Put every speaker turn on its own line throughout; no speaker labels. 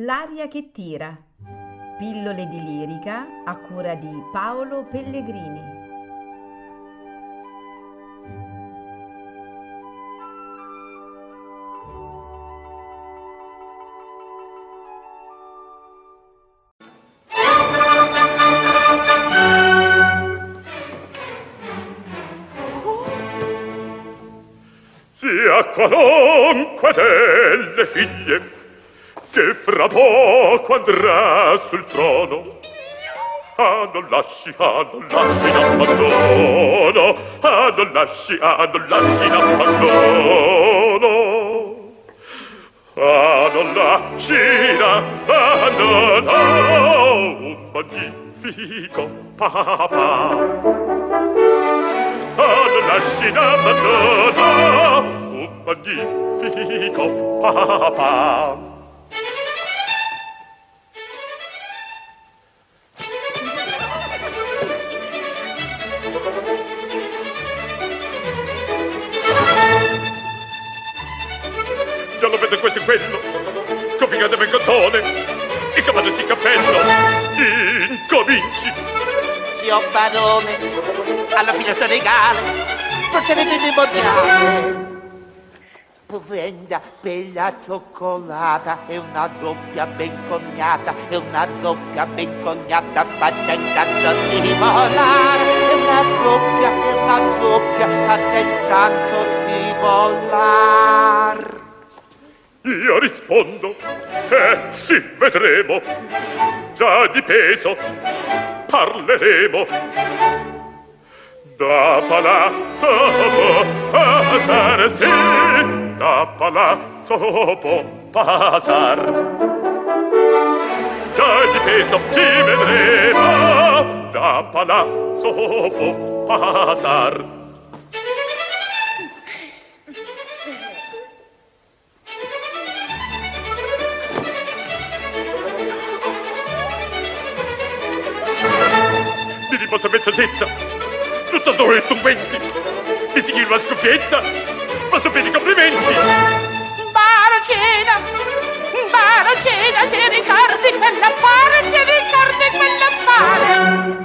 L'aria che tira. Pillole di lirica a cura di Paolo Pellegrini.
Sia qualunque delle figlie che fra poco andrà sul trono. Ah, non lasci, ah, non lasci in abbandono, ah, non lasci, ah, non lasci in abbandono. Ah, non lasci in abbandono, un magnifico papà. Ah, non lasci in abbandono, un magnifico papà. Questo e quello. Configato ben cottone il cavallo si cappello incominci.
Zio Barone, alla finestra regale, porterete il mondiale. Provenda per la cioccolata. E una doppia ben cognata e una doppia ben cognata fatta intanto si volare e una doppia e una doppia fatta intanto si volare.
Io rispondo, eh sì, vedremo, già di peso parleremo. Da palazzo può passarsi, da palazzo può passar. Già di peso ci vedremo, da palazzo può passar. Mi rivolto a mezzagetta tutto dove tu venti mi sigli una scuffietta. Fa sapere i complimenti.
Barocena, Barocena, se ricordi quell'affare, se ricordi quell'affare.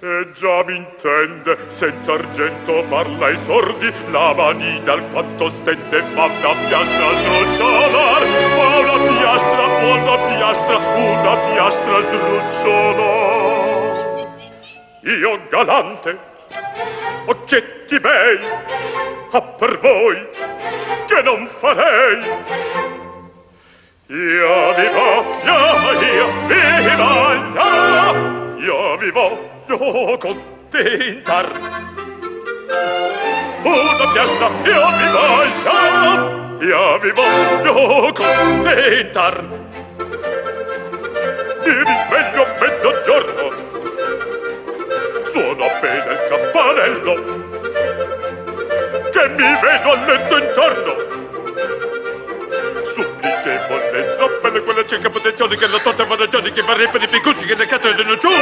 E già mi intende, senza argento parla ai sordi, la manina alquanto stende fa una piastra sdrucciolar, fa una piastra, una piastra, una piastra sdrucciolar. io galante occhietti bei a per voi che non farei. Io vivo voglio io vi voglio io vivo voglio contentar. Una piastra io vivo io io vivo io contentar. Mi risveglio appena il campanello, che mi vedo al letto intorno. Supplichevole, troppe quella cieca protezione che la torta va ragione che va per i picucci che le catene non giuccia.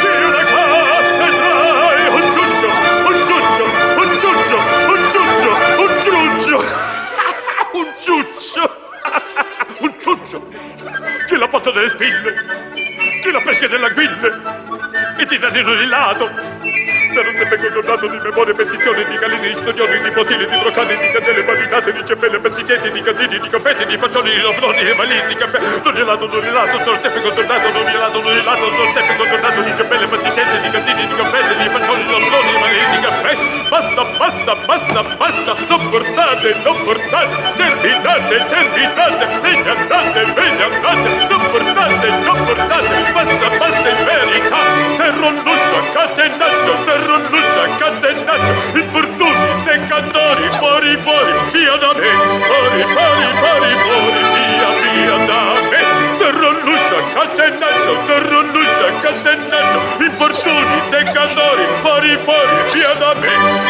Chi una cattedra e un giuccio, un giuccio, un giuccio, un giuccio, un giuccio, un giuccio, un giuccio. Chi la porta delle spille, chi la pesca delle anguille, e ti danno di lato. Non sempre condannato di memoria petizioni di galline, di stodioni, di bottiglie, di brocani, di candele marinate, di cembelle, pezzicenti, di candidi, di confetti, di pancioni, di lobroni, di malini, di caffè. Non è lato, non è lato, sono sempre condannato, non è lato, non è lato, sono sempre condannato di cembelle, pezzicenti, di candidi, di confetti, di pancioni, di lobroni, di malini, di caffè. Basta, basta, basta, basta, non portate, non portate, terminate, terminate, ve ne andate, ve ne andate, non fuori, via da me, fuori, fuori, fuori, fuori, via, via da me. Serro Lucia, catenaccio, serro Lucia, catenaccio, infortuni, seccatori, fuori, fuori, via da me,